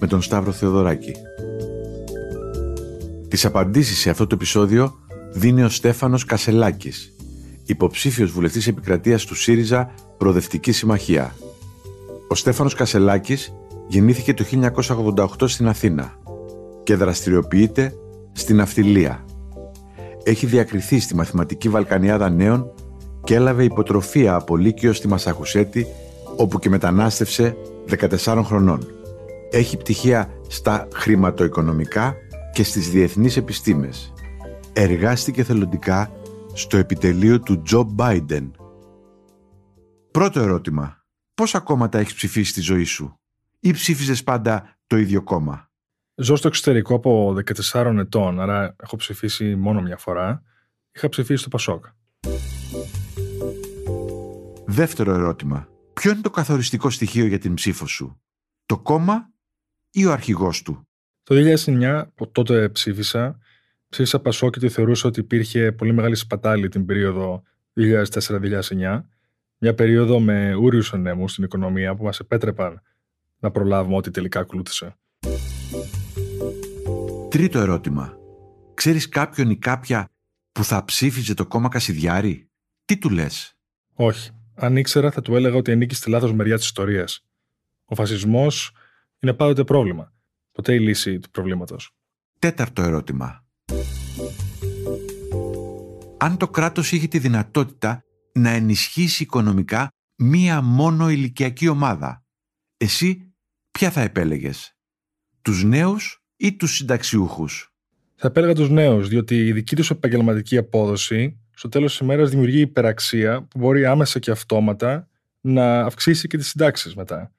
με τον Σταύρο Θεοδωράκη. Τις απαντήσεις σε αυτό το επεισόδιο δίνει ο Στέφανος Κασελάκης, υποψήφιος βουλευτής επικρατείας του ΣΥΡΙΖΑ Προοδευτική Συμμαχία. Ο Στέφανος Κασελάκης γεννήθηκε το 1988 στην Αθήνα και δραστηριοποιείται στην Αυτιλία. Έχει διακριθεί στη Μαθηματική Βαλκανιάδα Νέων και έλαβε υποτροφία από Λύκειο στη Μασαχουσέτη όπου και μετανάστευσε 14 χρονών. Έχει πτυχία στα χρηματοοικονομικά και στις διεθνείς επιστήμες. Εργάστηκε θελοντικά στο επιτελείο του Τζο Μπάιντεν. Πρώτο ερώτημα. Πόσα κόμματα έχεις ψηφίσει στη ζωή σου ή ψήφιζες πάντα το ίδιο κόμμα; Ζω στο εξωτερικό από 14 ετών, άρα έχω ψηφίσει μόνο μια φορά. Είχα ψηφίσει το Πασόκ. Δεύτερο ερώτημα. Ποιο είναι το καθοριστικό στοιχείο για την ψήφο σου; Το κόμμα ή ο αρχηγός του; Το 2009, που τότε ψήφισα, ψήφισα Πασόκ και θεωρούσα ότι υπήρχε πολύ μεγάλη σπατάλη την περίοδο 2004-2009. Μια περίοδο με ούριους ανέμους στην οικονομία που μας επέτρεπαν να προλάβουμε ό,τι τελικά ακολούθησε. Τρίτο ερώτημα. Ξέρεις κάποιον ή κάποια που θα ψήφιζε το κόμμα Κασιδιάρη; Τι του λες; Όχι. Αν ήξερα θα του έλεγα ότι ανήκει στη λάθος μεριά της ιστορίας. Ο φασισμός είναι πάντοτε πρόβλημα. Ποτέ η λύση του προβλήματος. Τέταρτο ερώτημα. Αν το κράτος είχε τη δυνατότητα να ενισχύσει οικονομικά μία μόνο ηλικιακή ομάδα, εσύ ποια θα επέλεγες; Τους νέους ή τους συνταξιούχους; Θα επέλεγα τους νέους, διότι η δική τους επαγγελματική απόδοση στο τέλος της ημέρας δημιουργεί υπεραξία που μπορεί άμεσα και αυτόματα να αυξήσει και τις συντάξεις μετά.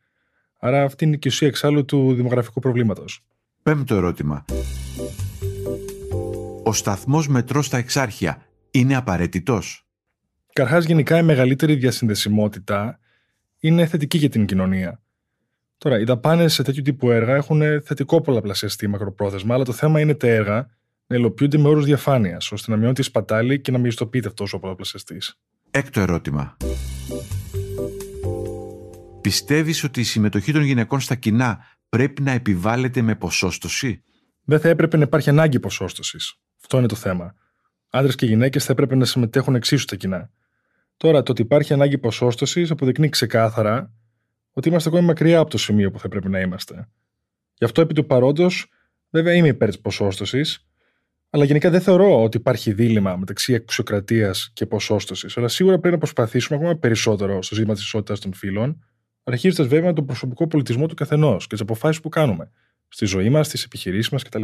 Άρα αυτή είναι και η ουσία εξάλλου του δημογραφικού προβλήματος. Πέμπτο ερώτημα. Ο σταθμός μετρό στα εξάρχεια είναι απαραίτητος; Καρχάς γενικά η μεγαλύτερη διασυνδεσιμότητα είναι θετική για την κοινωνία. Τώρα, οι δαπάνες σε τέτοιου τύπου έργα έχουν θετικό πολλαπλασιαστή μακροπρόθεσμα, αλλά το θέμα είναι τα έργα να υλοποιούνται με όρους διαφάνειας, ώστε να μειώνει τη σπατάλη και να μεγιστοποιείται αυτός ο πολλαπλασιαστής. Έκτο ερώτημα. Πιστεύεις ότι η συμμετοχή των γυναικών στα κοινά πρέπει να επιβάλλεται με ποσόστοση; Δεν θα έπρεπε να υπάρχει ανάγκη ποσόστοσης. Αυτό είναι το θέμα. Άντρες και γυναίκες θα έπρεπε να συμμετέχουν εξίσου στα κοινά. Τώρα, το ότι υπάρχει ανάγκη ποσόστοσης αποδεικνύει ξεκάθαρα ότι είμαστε ακόμη μακριά από το σημείο που θα πρέπει να είμαστε. Γι' αυτό επί του παρόντος, βέβαια είμαι υπέρ της ποσόστοσης, αλλά γενικά δεν θεωρώ ότι υπάρχει δίλημα μεταξύ εξοκρατίας και ποσόστοσης. Αλλά σίγουρα πρέπει να προσπαθήσουμε ακόμα περισσότερο στο ζήτημα της ισότητας των φύλων, αρχίζοντα βέβαια με τον προσωπικό πολιτισμό του καθενός και τις αποφάσεις που κάνουμε στη ζωή μας, στις επιχειρήσεις μας κτλ.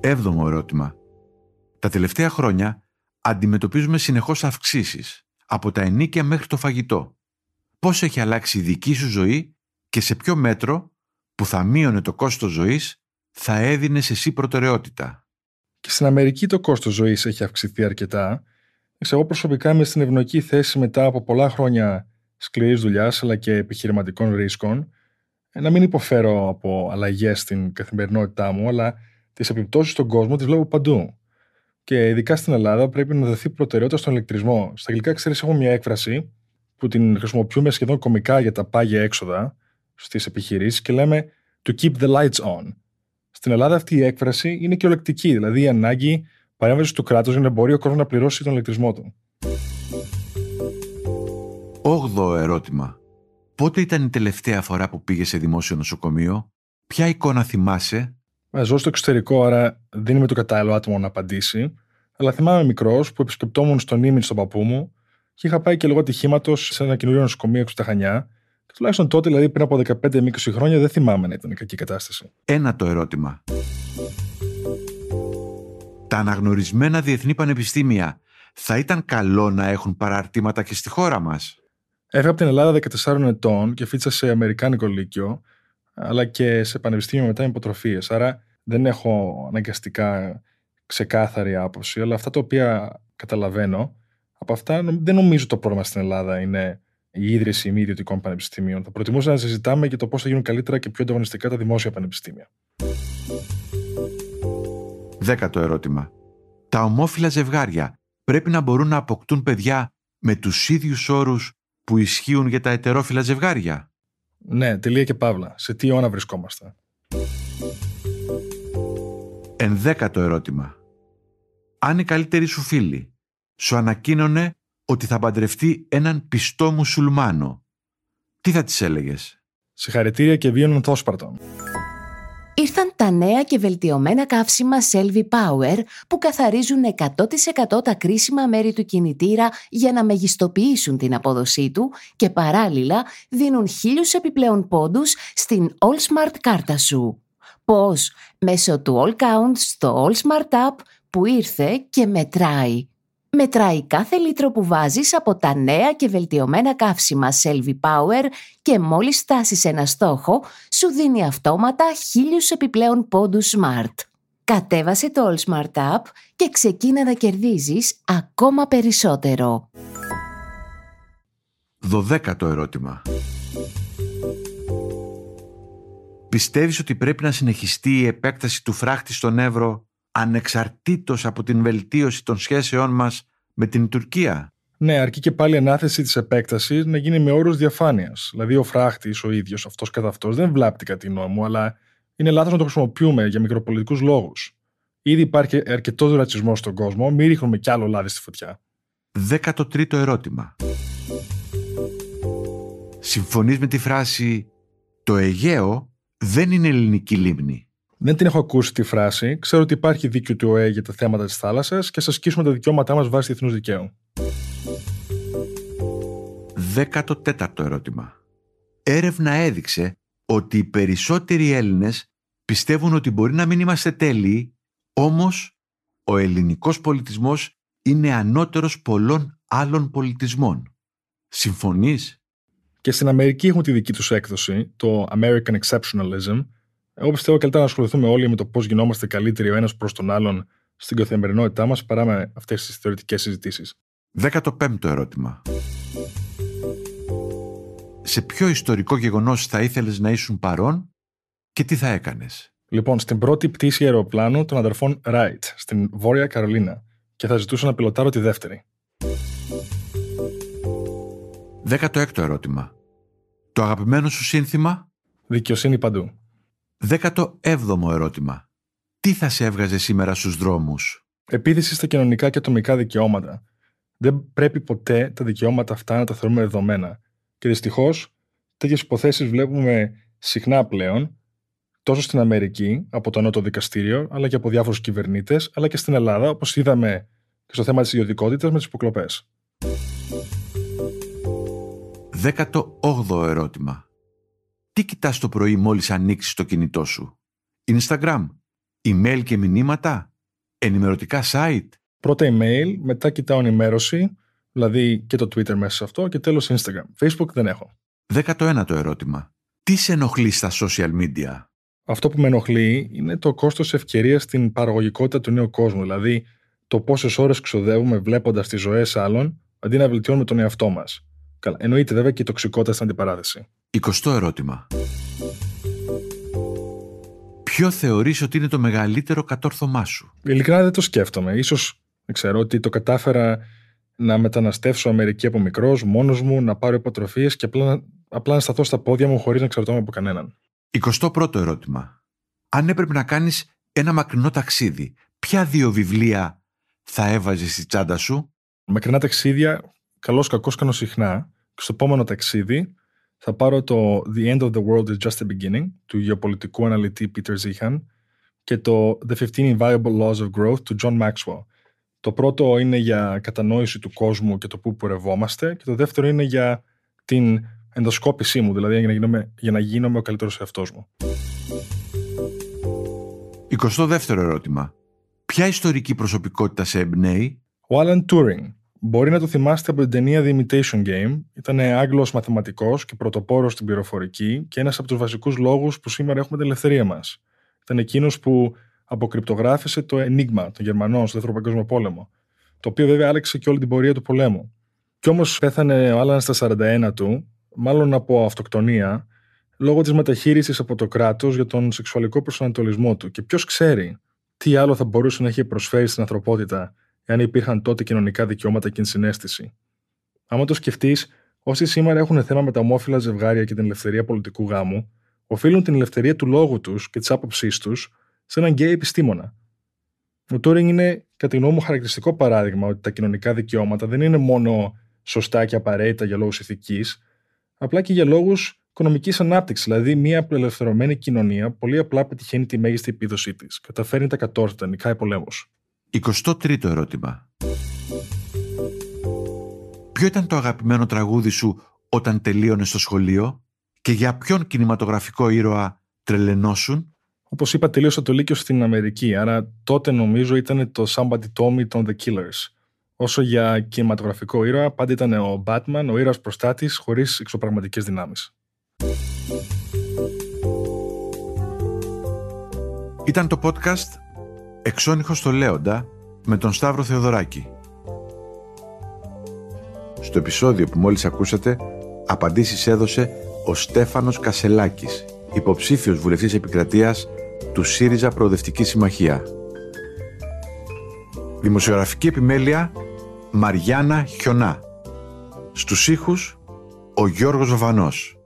Έβδομο ερώτημα. Τα τελευταία χρόνια αντιμετωπίζουμε συνεχώς αυξήσεις από τα ενίκια μέχρι το φαγητό. Πώς έχει αλλάξει η δική σου ζωή και σε ποιο μέτρο που θα μείωνε το κόστος ζωής θα έδινες εσύ προτεραιότητα; Και στην Αμερική το κόστος ζωής έχει αυξηθεί αρκετά. Εγώ προσωπικά είμαι στην ευνοϊκή θέση μετά από πολλά χρόνια σκληρής δουλειάς αλλά και επιχειρηματικών ρίσκων. να μην υποφέρω από αλλαγές στην καθημερινότητά μου, αλλά τις επιπτώσεις στον κόσμο τις βλέπω παντού. Και ειδικά στην Ελλάδα πρέπει να δοθεί προτεραιότητα στον ηλεκτρισμό. Στα αγγλικά, ξέρεις, έχω μια έκφραση που την χρησιμοποιούμε σχεδόν κομικά για τα πάγια έξοδα στις επιχειρήσεις και λέμε to keep the lights on. Στην Ελλάδα αυτή η έκφραση είναι και ολεκτική, δηλαδή η ανάγκη παρέμβαση του κράτους για να μπορεί ο κόσμο να πληρώσει τον ηλεκτρισμό του. Όγδοο ερώτημα. Πότε ήταν η τελευταία φορά που πήγε σε δημόσιο νοσοκομείο, ποια εικόνα θυμάσαι; Ζω στο εξωτερικό, άρα δεν είμαι το κατάλληλο άτομο να απαντήσει. Αλλά θυμάμαι μικρός που επισκεπτόμουν στον ήμιν στον παππού μου και είχα πάει και λόγω ατυχήματος σε ένα καινούριο νοσοκομείο έξω στα Χανιά. Και τουλάχιστον τότε, δηλαδή πριν από 15 20 χρόνια, δεν θυμάμαι να ήταν κακή κατάσταση. Ένα το ερώτημα. Τα αναγνωρισμένα διεθνή πανεπιστήμια θα ήταν καλό να έχουν παραρτήματα και στη χώρα μας. Έφυγα από την Ελλάδα 14 ετών και φίτσα σε Αμερικάνικο Λύκειο, αλλά και σε πανεπιστήμιο μετά υποτροφίες. Άρα δεν έχω αναγκαστικά ξεκάθαρη άποψη, αλλά αυτά τα οποία καταλαβαίνω, από αυτά δεν νομίζω το πρόβλημα στην Ελλάδα είναι η ίδρυση μη ιδιωτικών πανεπιστήμιων. Θα προτιμούσα να συζητάμε για το πώς θα γίνουν καλύτερα και πιο ανταγωνιστικά τα δημόσια πανεπιστήμια. Δέκατο ερώτημα. Τα ομόφυλα ζευγάρια πρέπει να μπορούν να αποκτούν παιδιά με τους ίδιους όρους που ισχύουν για τα ετερόφιλα ζευγάρια; Ναι, τελεία και παύλα. Σε τι αιώνα βρισκόμαστε; Ενδέκατο ερώτημα. Αν η καλύτερη σου φίλη σου ανακοίνωνε ότι θα παντρευτεί έναν πιστό μουσουλμάνο, τι θα της έλεγες; Συγχαρητήρια και βίων ενθόσπαρτων. Ήρθαν τα νέα και βελτιωμένα καύσιμα Selvi Power που καθαρίζουν 100% τα κρίσιμα μέρη του κινητήρα για να μεγιστοποιήσουν την απόδοσή του και παράλληλα δίνουν χίλιους επιπλέον πόντους στην All Smart κάρτα σου. Πώς; Μέσω του All Count στο All Smart App που ήρθε και μετράει. Μετράει κάθε λίτρο που βάζεις από τα νέα και βελτιωμένα καύσιμα Selvi Power και μόλις στάσεις ένα στόχο, σου δίνει αυτόματα χίλιους επιπλέον πόντους Smart. Κατέβασε το All Smart App και ξεκίνα να κερδίζεις ακόμα περισσότερο. Δωδέκατο ερώτημα. Πιστεύεις ότι πρέπει να συνεχιστεί η επέκταση του φράχτη στον Εύρο; Ανεξαρτήτως από την βελτίωση των σχέσεών μας με την Τουρκία. Ναι, αρκεί και πάλι η ανάθεση της επέκτασης να γίνει με όρους διαφάνειας. Δηλαδή, ο φράχτης, ο ίδιος, αυτός καθ' αυτός, δεν βλάπτει κάτι νόμου, αλλά είναι λάθος να το χρησιμοποιούμε για μικροπολιτικούς λόγους. Ήδη υπάρχει αρκετός ρατσισμός στον κόσμο, μην ρίχνουμε κι άλλο λάδι στη φωτιά. 13ο ερώτημα. Συμφωνείς με τη φράση «Το Αιγαίο δεν είναι ελληνική λίμνη». Δεν την έχω ακούσει τη φράση. Ξέρω ότι υπάρχει δίκαιο του ΟΕ για τα θέματα της θάλασσας και σα ασκήσουμε τα δικαιώματά μας βάσει διεθνούς δικαίου. 14ο ερώτημα. Έρευνα έδειξε ότι οι περισσότεροι Έλληνες πιστεύουν ότι μπορεί να μην είμαστε τέλειοι, όμως ο ελληνικός πολιτισμός είναι ανώτερος πολλών άλλων πολιτισμών. Συμφωνείς; Και στην Αμερική έχουν τη δική τους έκδοση, το American Exceptionalism, εγώ πιστεύω καλύτερα να ασχοληθούμε όλοι με το πώς γινόμαστε καλύτεροι ο ένας προς τον άλλον στην καθημερινότητά μας παρά με αυτές τις θεωρητικές συζητήσεις. 15ο ερώτημα. Σε ποιο ιστορικό γεγονός θα ήθελες να ήσουν παρόν και τι θα έκανες; Λοιπόν, στην πρώτη πτήση αεροπλάνου των αδερφών Wright στην Βόρεια Καρολίνα και θα ζητούσα να πιλωτάρω τη δεύτερη. 16ο ερώτημα. Το αγαπημένο σου σύνθημα; Δικαιοσύνη παντού. 17ο ερώτημα. Τι θα σε έβγαζε σήμερα στους δρόμους; Επίθεση στα κοινωνικά και ατομικά δικαιώματα. Δεν πρέπει ποτέ τα δικαιώματα αυτά να τα θεωρούμε δεδομένα. Και δυστυχώς, τέτοιες υποθέσεις βλέπουμε συχνά πλέον, τόσο στην Αμερική, από το Νότο Δικαστήριο, αλλά και από διάφορους κυβερνήτες, αλλά και στην Ελλάδα, όπως είδαμε και στο θέμα της ιδιωτικότητας με τις υποκλοπές. 18ο ερώτημα. Τι κοιτάς το πρωί μόλις ανοίξεις το κινητό σου; Instagram, email και μηνύματα, ενημερωτικά site. Πρώτα email, μετά κοιτάω ενημέρωση, δηλαδή και το Twitter μέσα σε αυτό και τέλος Instagram. Facebook δεν έχω. 19ο ερώτημα. Τι σε ενοχλεί στα social media? Αυτό που με ενοχλεί είναι το κόστος ευκαιρίας στην παραγωγικότητα του νέου κόσμου. Δηλαδή, το πόσες ώρες ξοδεύουμε βλέποντας τις ζωές άλλων αντί να βελτιώνουμε τον εαυτό μας. Καλά, εννοείται βέβαια και η τοξικότητα στην αντιπαράθεση. 20 ερώτημα. Ποιο θεωρείς ότι είναι το μεγαλύτερο κατόρθωμά σου; Ειλικρινά δεν το σκέφτομαι. Ίσως, δεν ξέρω, ότι το κατάφερα να μεταναστεύσω Αμερική από μικρός, μόνος μου, να πάρω υποτροφίες και απλά, απλά να σταθώ στα πόδια μου χωρίς να εξαρτώμαι από κανέναν. 21ο ερώτημα. Αν έπρεπε να κάνεις ένα μακρινό ταξίδι, ποια δύο βιβλία θα έβαζες στη τσάντα σου; Μακρινά ταξίδια, καλός κακός κάνω συχνά. Και στο επόμενο ταξίδι θα πάρω το The End of the World is Just the Beginning του γεωπολιτικού αναλυτή Peter Zihan και το The 15 Invaluable Laws of Growth του John Maxwell. Το πρώτο είναι για κατανόηση του κόσμου και το πού πορευόμαστε και το δεύτερο είναι για την ενδοσκόπησή μου, δηλαδή για να γίνομαι, για να γίνομαι ο καλύτερος εαυτός μου. 22ο ερώτημα. Ποια ιστορική προσωπικότητα σε εμπνέει; Ο Alan Turing. Μπορεί να το θυμάστε από την ταινία The Imitation Game. Ήταν Άγγλος μαθηματικός και πρωτοπόρος στην πληροφορική και ένας από τους βασικούς λόγους που σήμερα έχουμε την ελευθερία μας. Ήταν εκείνος που αποκρυπτογράφησε το Enigma των Γερμανών στο Δεύτερο Παγκόσμιο Πόλεμο. Το οποίο βέβαια άλλαξε και όλη την πορεία του πολέμου. Κι όμως πέθανε ο Άλαν στα 41 του, μάλλον από αυτοκτονία, λόγω της μεταχείρισης από το κράτος για τον σεξουαλικό προσανατολισμό του. Και ποιος ξέρει τι άλλο θα μπορούσε να έχει προσφέρει στην ανθρωπότητα εάν υπήρχαν τότε κοινωνικά δικαιώματα και συνέστηση. Άμα το σκεφτείς, όσοι σήμερα έχουν θέμα με τα ομόφυλα ζευγάρια και την ελευθερία πολιτικού γάμου, οφείλουν την ελευθερία του λόγου τους και της άποψής τους σε έναν γκέι επιστήμονα. Ο Τούρινγκ είναι, κατά τη γνώμη μου, χαρακτηριστικό παράδειγμα ότι τα κοινωνικά δικαιώματα δεν είναι μόνο σωστά και απαραίτητα για λόγους ηθικής, απλά και για λόγους οικονομικής ανάπτυξης. Δηλαδή, μια απελευθερωμένη κοινωνία πολύ απλά πετυχαίνει τη μέγιστη επίδοσή της. Καταφέρνει τα κατόρθωτα, νικάει πολέμους. 23ο ερώτημα. Ποιο ήταν το αγαπημένο τραγούδι σου όταν τελείωνες στο σχολείο και για ποιον κινηματογραφικό ήρωα τρελενώσουν Όπως είπα, τελείωσα το Λύκειο στην Αμερική, άρα τότε νομίζω ήταν το Somebody Told Me των The Killers. Όσο για κινηματογραφικό ήρωα, πάντα ήταν ο Batman, ο ήρωας προστάτης, χωρίς εξωπραγματικές δυνάμεις. Ήταν το podcast «Εξώνυχος στο Λέοντα» με τον Σταύρο Θεοδωράκη. Στο επεισόδιο που μόλις ακούσατε, απαντήσεις έδωσε ο Στέφανος Κασελάκης, υποψήφιος βουλευτής επικρατείας του ΣΥΡΙΖΑ Προοδευτική Συμμαχία. Δημοσιογραφική επιμέλεια Μαριάννα Χιονά. Στους ήχους ο Γιώργος Βαβανός.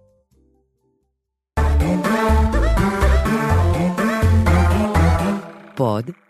Pod.gr.